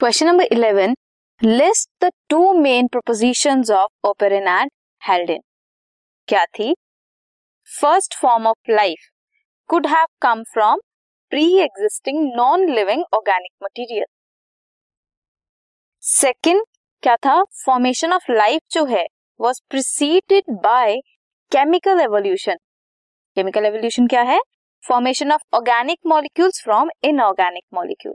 Question number eleven list the two main proposition of Oparin and Haldane क्या थी? First form of life could have come from pre existing non living organic material second क्या था? Formation of life जो है was preceded by chemical evolution chemical evolution क्या है? Formation of organic molecules from inorganic molecule